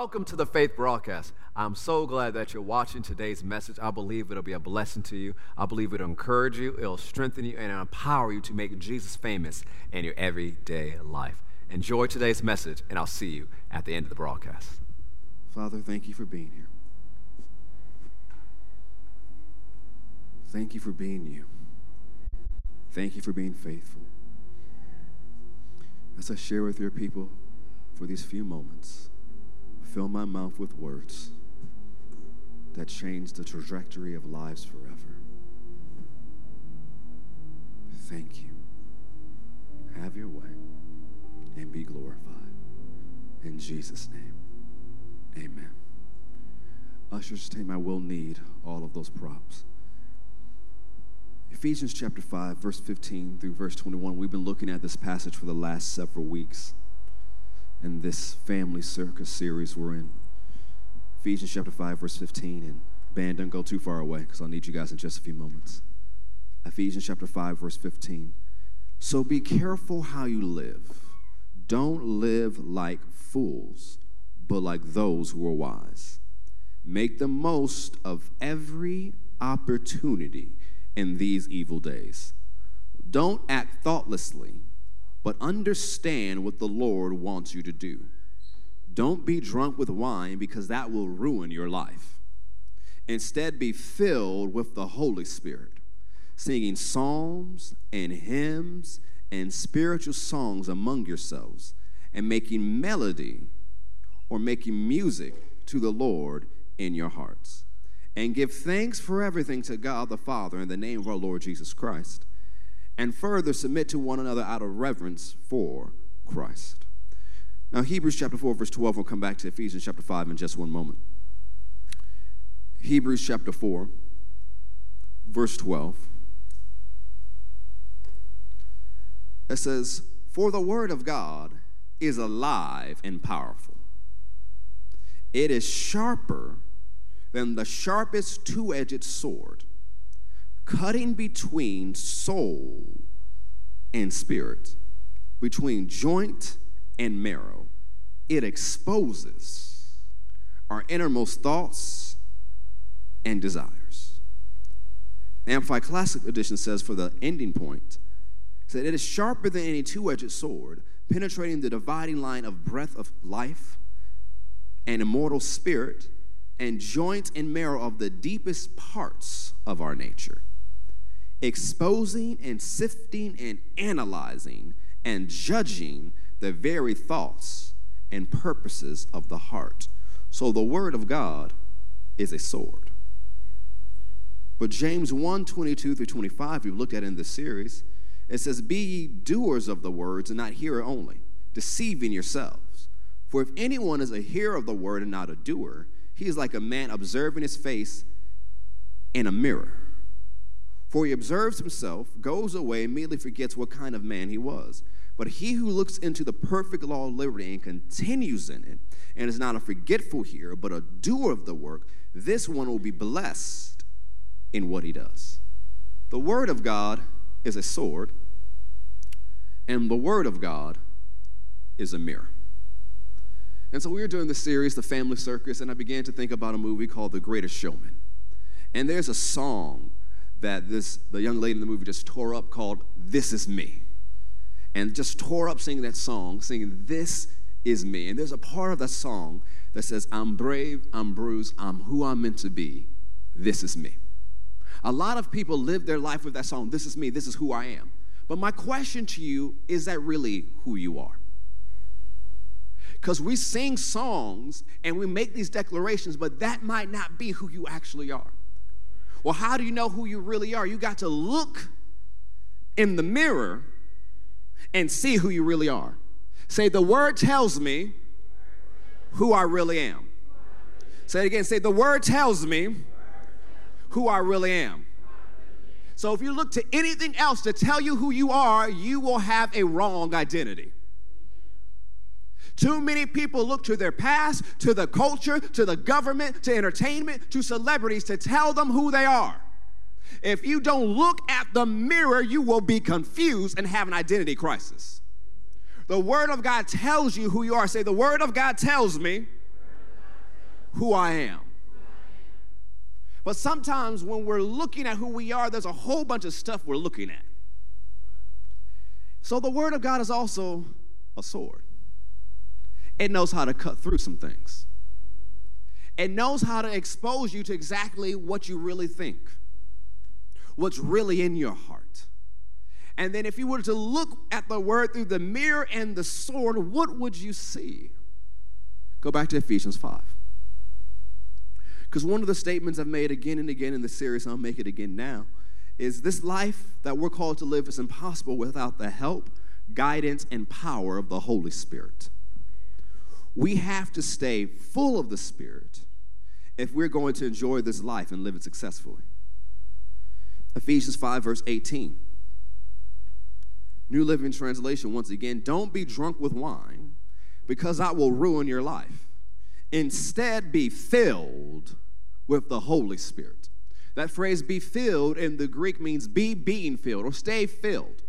Welcome to the Faith Broadcast. I'm so glad that you're watching today's message. I believe it'll be a blessing to you. I believe it'll encourage you, it'll strengthen you, and empower you to make Jesus famous in your everyday life. Enjoy today's message, and I'll see you at the end of the broadcast. Father, thank you for being here. Thank you for being you. Thank you for being faithful. As I share with your people for these few moments, fill my mouth with words that change the trajectory of lives forever. Thank you. Have your way and be glorified. In Jesus' name, amen. Ushers, team, I will need all of those props. Ephesians chapter 5, verse 15 through verse 21. We've been looking at this passage for the last several weeks in this family circus series we're in. Ephesians chapter 5, verse 15. And band, don't go too far away because I'll need you guys in just a few moments. Ephesians chapter 5, verse 15. So be careful how you live. Don't live like fools, but like those who are wise. Make the most of every opportunity in these evil days. Don't act thoughtlessly but understand what the Lord wants you to do. Don't be drunk with wine because that will ruin your life. Instead, be filled with the Holy Spirit, singing psalms and hymns and spiritual songs among yourselves, and making melody or making music to the Lord in your hearts. And give thanks for everything to God the Father in the name of our Lord Jesus Christ and further submit to one another out of reverence for Christ. Now, Hebrews chapter 4, verse 12, we'll come back to Ephesians chapter 5 in just one moment. Hebrews chapter 4, verse 12. It says, For the word of God is alive and powerful. It is sharper than the sharpest two edged sword cutting between soul and spirit, between joint and marrow. It exposes our innermost thoughts and desires. Amplified Classic Edition says for the ending point, said it is sharper than any two-edged sword, penetrating the dividing line of breath of life and immortal spirit and joint and marrow of the deepest parts of our nature exposing and sifting and analyzing and judging the very thoughts and purposes of the heart. So the word of God is a sword. But James 1 22 through 25, we've looked at in this series, it says, Be ye doers of the words and not hearer only, deceiving yourselves. For if anyone is a hearer of the word and not a doer, he is like a man observing his face in a mirror. For he observes himself, goes away, immediately forgets what kind of man he was. But he who looks into the perfect law of liberty and continues in it, and is not a forgetful hearer, but a doer of the work, this one will be blessed in what he does. The word of God is a sword, and the word of God is a mirror. And so we were doing the series, The Family Circus, and I began to think about a movie called The Greatest Showman. And there's a song that this the young lady in the movie just tore up called This Is Me. And just tore up singing that song, singing This is me. And there's a part of that song that says, I'm brave, I'm bruised, I'm who I'm meant to be. This is me. A lot of people live their life with that song, This is me, this is who I am. But my question to you is that really who you are? Because we sing songs and we make these declarations, but that might not be who you actually are. Well, how do you know who you really are? You got to look in the mirror and see who you really are. Say, the word tells me who I really am. Say it again. Say, the word tells me who I really am. So if you look to anything else to tell you who you are, you will have a wrong identity. Too many people look to their past, to the culture, to the government, to entertainment, to celebrities to tell them who they are. If you don't look at the mirror, you will be confused and have an identity crisis. The Word of God tells you who you are. Say, The Word of God tells me who I am. But sometimes when we're looking at who we are, there's a whole bunch of stuff we're looking at. So the Word of God is also a sword, it knows how to cut through some things, it knows how to expose you to exactly what you really think, what's really in your heart. And then, if you were to look at the word through the mirror and the sword, what would you see? Go back to Ephesians 5. Because one of the statements I've made again and again in the series, I'll make it again now, is this life that we're called to live is impossible without the help, guidance, and power of the Holy Spirit. We have to stay full of the Spirit if we're going to enjoy this life and live it successfully. Ephesians 5, verse 18. New Living Translation, once again, don't be drunk with wine because that will ruin your life. Instead, be filled with the Holy Spirit. That phrase, be filled, in the Greek means be being filled or stay filled.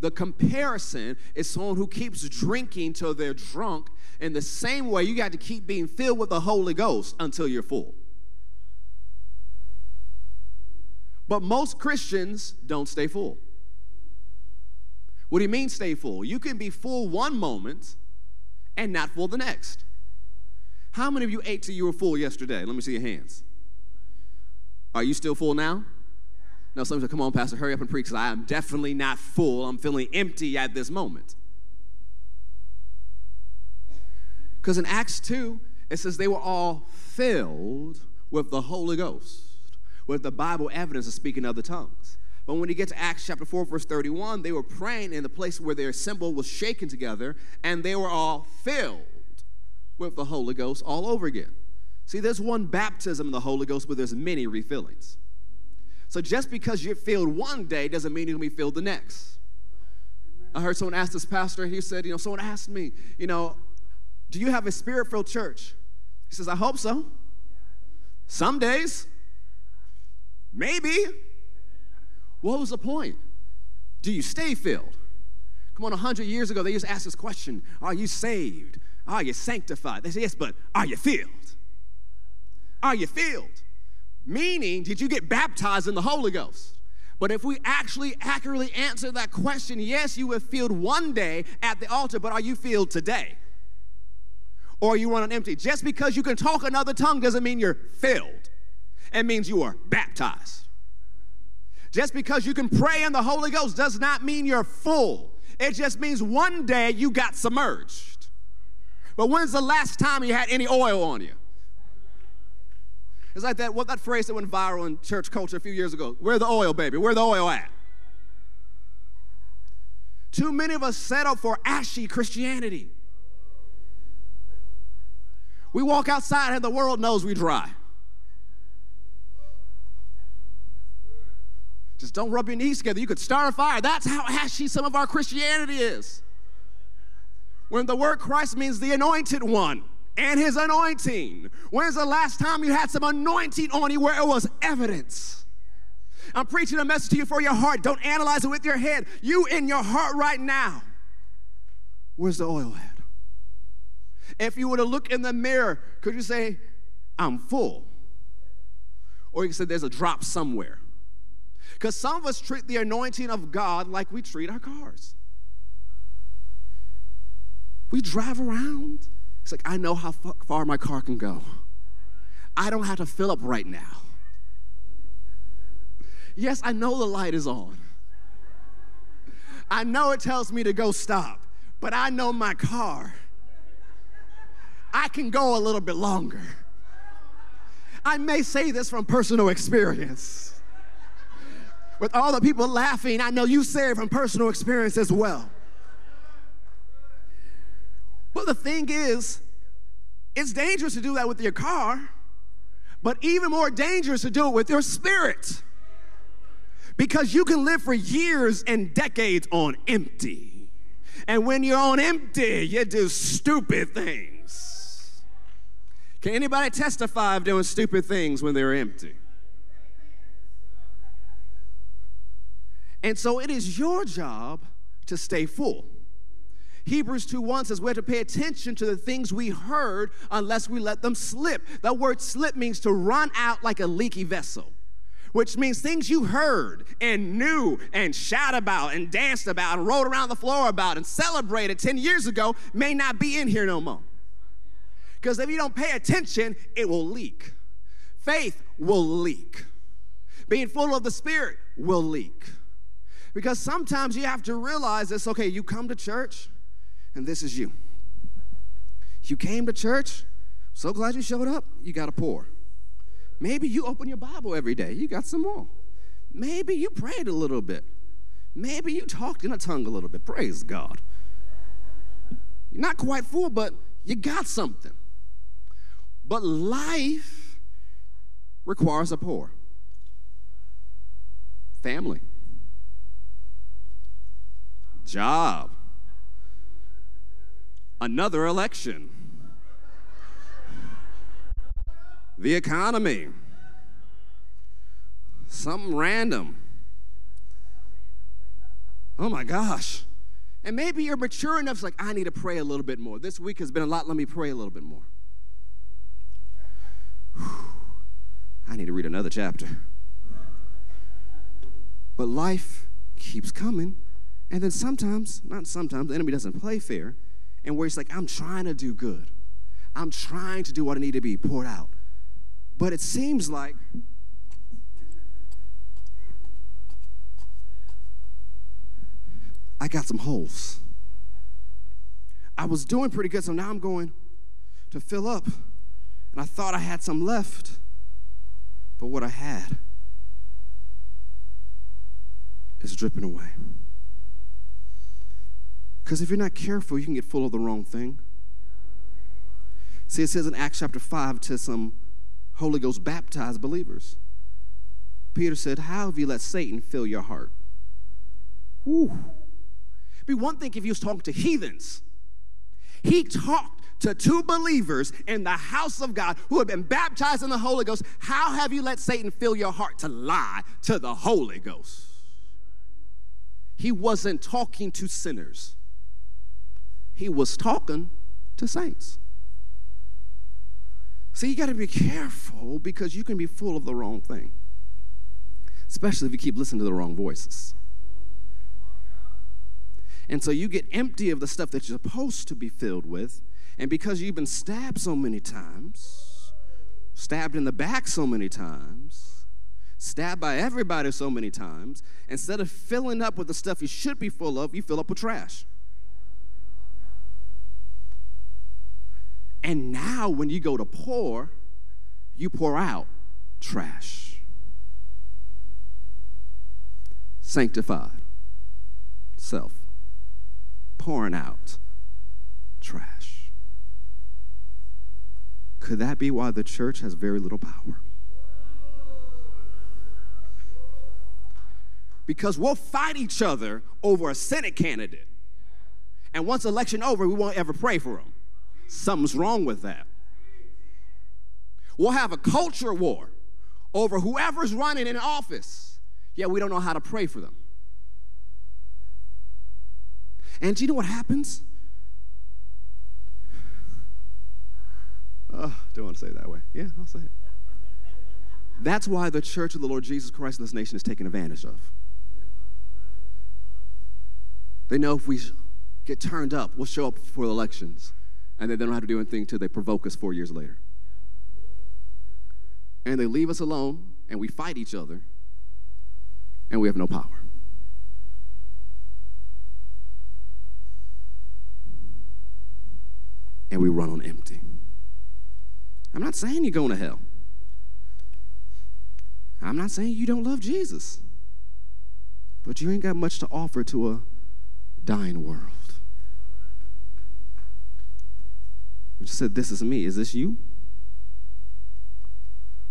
The comparison is someone who keeps drinking till they're drunk. In the same way, you got to keep being filled with the Holy Ghost until you're full. But most Christians don't stay full. What do you mean stay full? You can be full one moment and not full the next. How many of you ate till you were full yesterday? Let me see your hands. Are you still full now? No, some say, come on, Pastor, hurry up and preach because I am definitely not full. I'm feeling empty at this moment. Because in Acts 2, it says they were all filled with the Holy Ghost, with the Bible evidence of speaking other tongues. But when you get to Acts chapter 4, verse 31, they were praying in the place where their symbol was shaken together, and they were all filled with the Holy Ghost all over again. See, there's one baptism in the Holy Ghost, but there's many refillings. So just because you're filled one day doesn't mean you're gonna be filled the next. I heard someone ask this pastor, he said, you know, someone asked me, you know, do you have a spirit filled church? He says, I hope so. Some days, maybe. What was the point? Do you stay filled? Come on, 100 years ago, they used to ask this question Are you saved? Are you sanctified? They say, Yes, but are you filled? Are you filled? Meaning, did you get baptized in the Holy Ghost? But if we actually accurately answer that question, yes, you were filled one day at the altar, but are you filled today? Or are you running empty? Just because you can talk another tongue doesn't mean you're filled. It means you are baptized. Just because you can pray in the Holy Ghost does not mean you're full. It just means one day you got submerged. But when's the last time you had any oil on you? It's like that, what that phrase that went viral in church culture a few years ago. Where the oil, baby? Where the oil at? Too many of us settle for ashy Christianity. We walk outside and the world knows we dry. Just don't rub your knees together. You could start a fire. That's how ashy some of our Christianity is. When the word Christ means the anointed one and his anointing. When's the last time you had some anointing on you where it was evidence? I'm preaching a message to you for your heart. Don't analyze it with your head. You in your heart right now. Where's the oil at? If you were to look in the mirror, could you say, I'm full? Or you can say, there's a drop somewhere. Because some of us treat the anointing of God like we treat our cars. We drive around. It's like, I know how far my car can go. I don't have to fill up right now. Yes, I know the light is on. I know it tells me to go stop, but I know my car. I can go a little bit longer. I may say this from personal experience with all the people laughing, I know you say it from personal experience as well. But the thing is, it's dangerous to do that with your car, but even more dangerous to do it with your spirit. Because you can live for years and decades on empty. And when you're on empty, you do stupid things. Can anybody testify of doing stupid things when they're empty? And so it is your job to stay full. Hebrews 2 1 says we have to pay attention to the things we heard unless we let them slip. That word slip means to run out like a leaky vessel which means things you heard and knew and shout about and danced about and rolled around the floor about and celebrated 10 years ago may not be in here no more. Because if you don't pay attention, it will leak. Faith will leak. Being full of the Spirit will leak. Because sometimes you have to realize this okay, you come to church, and this is you. You came to church, so glad you showed up, you got a pour. Maybe you open your Bible every day, you got some more. Maybe you prayed a little bit. Maybe you talked in a tongue a little bit. Praise God. You're not quite full, but you got something. But life requires a pour. Family, job, another election, the economy, something random. Oh my gosh. And maybe you're mature enough, it's like, I need to pray a little bit more. This week has been a lot, let me pray a little bit more. I need to read another chapter. But life keeps coming, and then sometimes, not sometimes, the enemy doesn't play fair, and where it's like, I'm trying to do good. I'm trying to do what I need to be poured out. But it seems like I got some holes. I was doing pretty good, so now I'm going to fill up. And I thought I had some left, but what I had is dripping away. Because if you're not careful, you can get full of the wrong thing. See, it says in Acts chapter 5 to some Holy Ghost baptized believers. Peter said, How have you let Satan fill your heart? Whew. Be one thing if he was talking to heathens. He talked to two believers in the house of God who had been baptized in the Holy Ghost. How have you let Satan fill your heart to lie to the Holy Ghost? He wasn't talking to sinners, he was talking to saints. See, you got to be careful because you can be full of the wrong thing, especially if you keep listening to the wrong voices. And so you get empty of the stuff that you're supposed to be filled with. And because you've been stabbed so many times, stabbed in the back so many times, stabbed by everybody so many times, instead of filling up with the stuff you should be full of, you fill up with trash. And now, when you go to pour, you pour out trash. Sanctified self, pouring out trash. Could that be why the church has very little power? Because we'll fight each other over a Senate candidate. And once election over, we won't ever pray for them. Something's wrong with that. We'll have a culture war over whoever's running in office, yet we don't know how to pray for them. And do you know what happens? Oh, don't want to say it that way. Yeah, I'll say it. That's why the church of the Lord Jesus Christ in this nation is taken advantage of. They know if we get turned up, we'll show up for elections and then they don't have to do anything until they provoke us four years later. And they leave us alone, and we fight each other, and we have no power. And we run on empty. I'm not saying you're going to hell. I'm not saying you don't love Jesus. But you ain't got much to offer to a dying world. Just said, This is me. Is this you?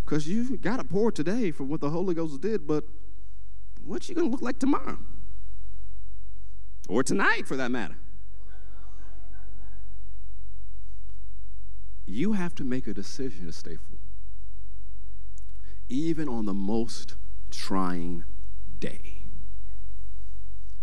Because you got a pour today for what the Holy Ghost did, but what's you going to look like tomorrow? Or tonight, for that matter. You have to make a decision to stay full, even on the most trying day.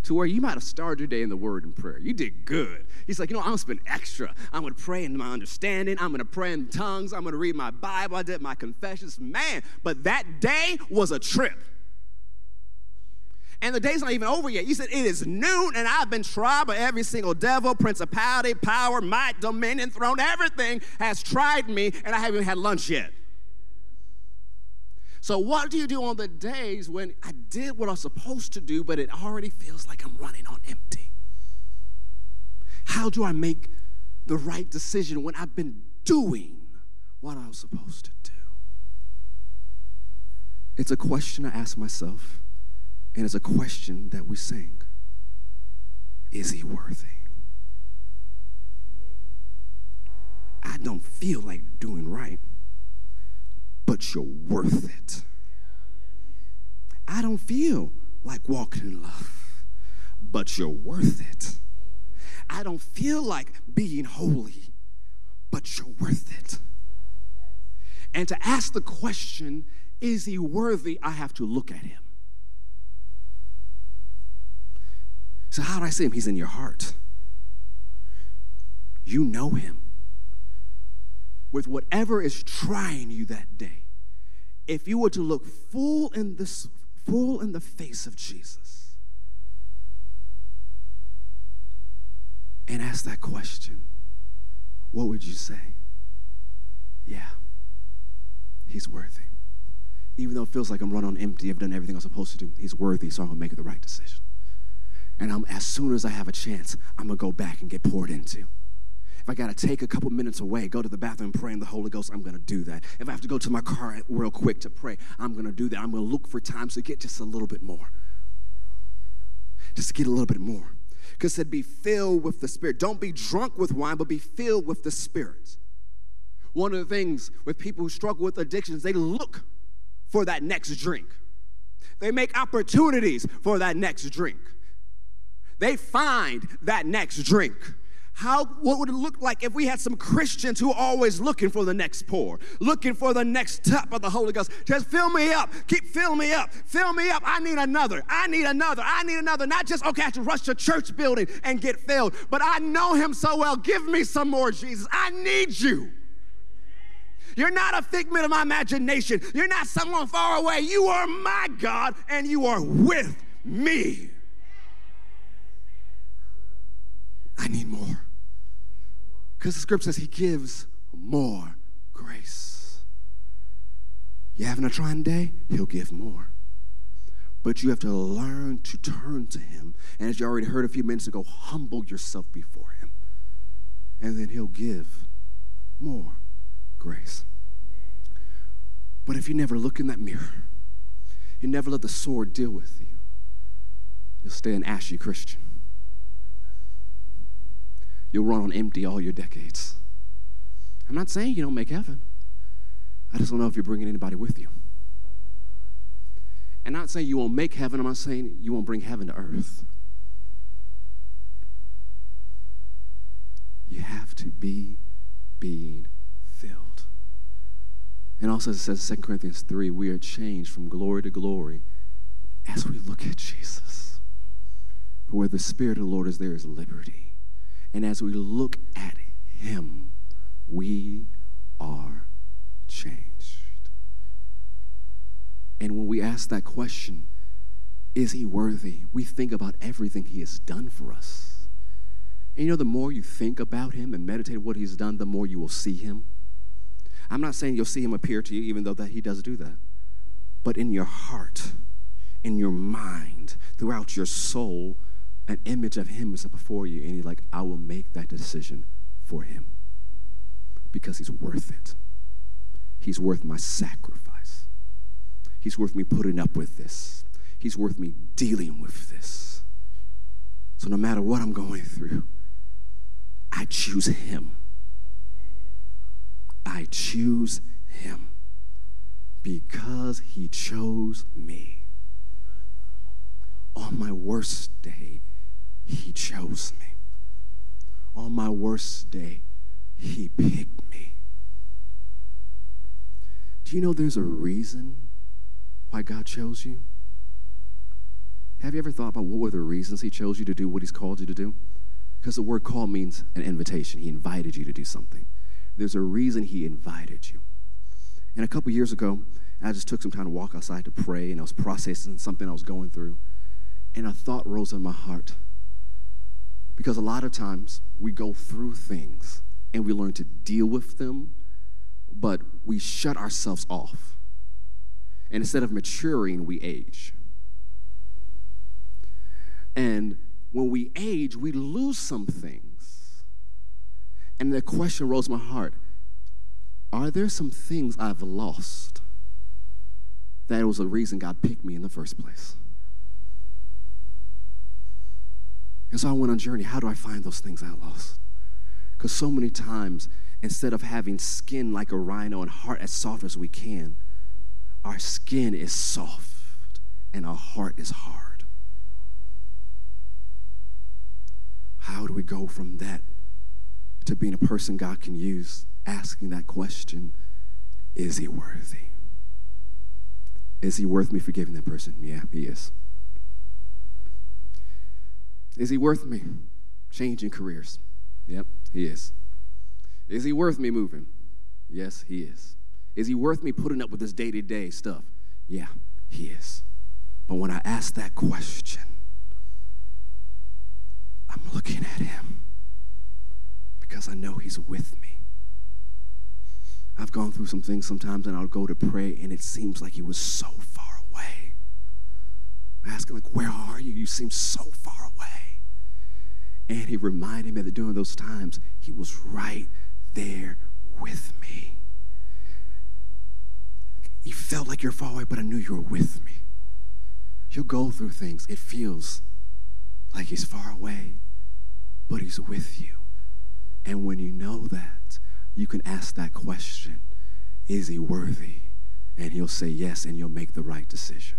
To where you might have started your day in the word and prayer. You did good. He's like, you know, I'm gonna spend extra. I'm gonna pray in my understanding. I'm gonna pray in tongues. I'm gonna read my Bible. I did my confessions. Man, but that day was a trip. And the day's not even over yet. You said, It is noon, and I've been tried by every single devil, principality, power, might, dominion, throne, everything has tried me, and I haven't even had lunch yet. So, what do you do on the days when I did what I was supposed to do, but it already feels like I'm running on empty? How do I make the right decision when I've been doing what I was supposed to do? It's a question I ask myself, and it's a question that we sing Is he worthy? I don't feel like doing right but you're worth it. I don't feel like walking in love, but you're worth it. I don't feel like being holy, but you're worth it. And to ask the question, is he worthy? I have to look at him. So, how do I see him? He's in your heart. You know him with whatever is trying you that day, if you were to look full in this full in the face of Jesus and ask that question, what would you say? Yeah, he's worthy. Even though it feels like I'm running on empty, I've done everything I'm supposed to do. He's worthy, so I'm gonna make the right decision. And I'm, as soon as I have a chance, I'm gonna go back and get poured into. If I got to take a couple minutes away, go to the bathroom, pray in the Holy Ghost, I'm going to do that. If I have to go to my car real quick to pray, I'm going to do that. I'm going to look for times to get just a little bit more. Just get a little bit more. Because said, be filled with the Spirit. Don't be drunk with wine, but be filled with the Spirit. One of the things with people who struggle with addictions, they look for that next drink. They make opportunities for that next drink. They find that next drink how what would it look like if we had some Christians who are always looking for the next pour, looking for the next tap of the Holy Ghost? Just fill me up, keep filling me up, fill me up. I need another, I need another, I need another. Not just okay, I have to rush to church building and get filled, but I know Him so well. Give me some more, Jesus. I need you. You're not a figment of my imagination. You're not someone far away. You are my God, and you are with me. I need more. Because the scripture says he gives more grace. You having a trying day? He'll give more. But you have to learn to turn to him. And as you already heard a few minutes ago, humble yourself before him. And then he'll give more grace. But if you never look in that mirror, you never let the sword deal with you, you'll stay an ashy Christian you'll run on empty all your decades. I'm not saying you don't make heaven. I just don't know if you're bringing anybody with you. And not saying you won't make heaven, I'm not saying you won't bring heaven to earth. You have to be being filled. And also, it says 2 Corinthians 3 we are changed from glory to glory as we look at Jesus. For where the Spirit of the Lord is, there is liberty. And as we look at him, we are changed. And when we ask that question, is he worthy? We think about everything he has done for us. And you know, the more you think about him and meditate what he's done, the more you will see him. I'm not saying you'll see him appear to you, even though that he does do that. But in your heart, in your mind, throughout your soul, an image of him is up before you, and you're like, I will make that decision for him because he's worth it. He's worth my sacrifice. He's worth me putting up with this. He's worth me dealing with this. So no matter what I'm going through, I choose him. I choose him because he chose me. On my worst day, he chose me. On my worst day, He picked me. Do you know there's a reason why God chose you? Have you ever thought about what were the reasons he chose you to do what he's called you to do? Because the word call means an invitation. He invited you to do something. There's a reason he invited you. And a couple years ago, I just took some time to walk outside to pray, and I was processing something I was going through. And a thought rose in my heart. Because a lot of times we go through things and we learn to deal with them, but we shut ourselves off. And instead of maturing, we age. And when we age, we lose some things. And the question rose my heart Are there some things I've lost that was the reason God picked me in the first place? And so I went on a journey. How do I find those things I lost? Because so many times, instead of having skin like a rhino and heart as soft as we can, our skin is soft and our heart is hard. How do we go from that to being a person God can use? Asking that question Is he worthy? Is he worth me forgiving that person? Yeah, he is. Is he worth me changing careers? Yep, he is. Is he worth me moving? Yes, he is. Is he worth me putting up with this day to day stuff? Yeah, he is. But when I ask that question, I'm looking at him because I know he's with me. I've gone through some things sometimes and I'll go to pray and it seems like he was so far away. I'm asking, like, where are you? You seem so far away. And he reminded me that during those times, he was right there with me. You felt like you're far away, but I knew you were with me. You'll go through things. It feels like he's far away, but he's with you. And when you know that, you can ask that question Is he worthy? And he'll say yes, and you'll make the right decision.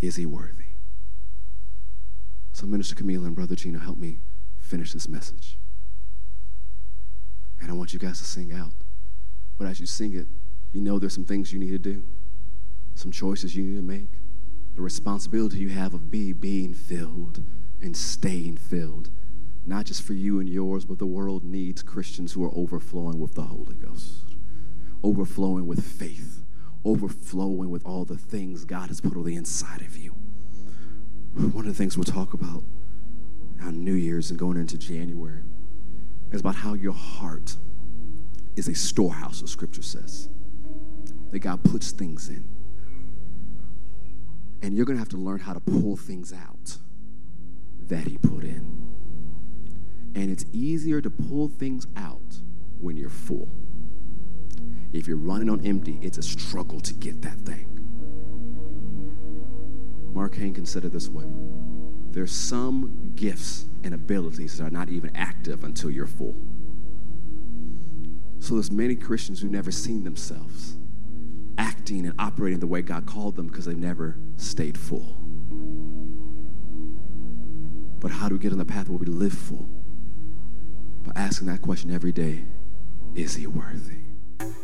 Is he worthy? So, Minister Camille and Brother Gino, help me finish this message. And I want you guys to sing out. But as you sing it, you know there's some things you need to do, some choices you need to make, the responsibility you have of be being filled and staying filled, not just for you and yours, but the world needs Christians who are overflowing with the Holy Ghost, overflowing with faith, overflowing with all the things God has put on the inside of you. One of the things we'll talk about on New Year's and going into January is about how your heart is a storehouse, the scripture says, that God puts things in. And you're going to have to learn how to pull things out that He put in. And it's easier to pull things out when you're full. If you're running on empty, it's a struggle to get that thing. Mark Hain considered this way there's some gifts and abilities that are not even active until you're full. So there's many Christians who've never seen themselves acting and operating the way God called them because they've never stayed full. But how do we get on the path where we live full? By asking that question every day Is he worthy?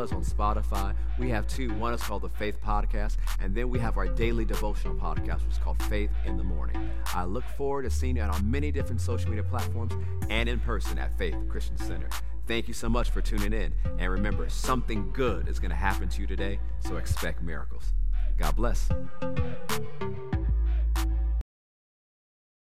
as on Spotify. We have two. One is called the Faith Podcast, and then we have our daily devotional podcast, which is called Faith in the Morning. I look forward to seeing you on many different social media platforms and in person at Faith Christian Center. Thank you so much for tuning in. And remember, something good is going to happen to you today, so expect miracles. God bless.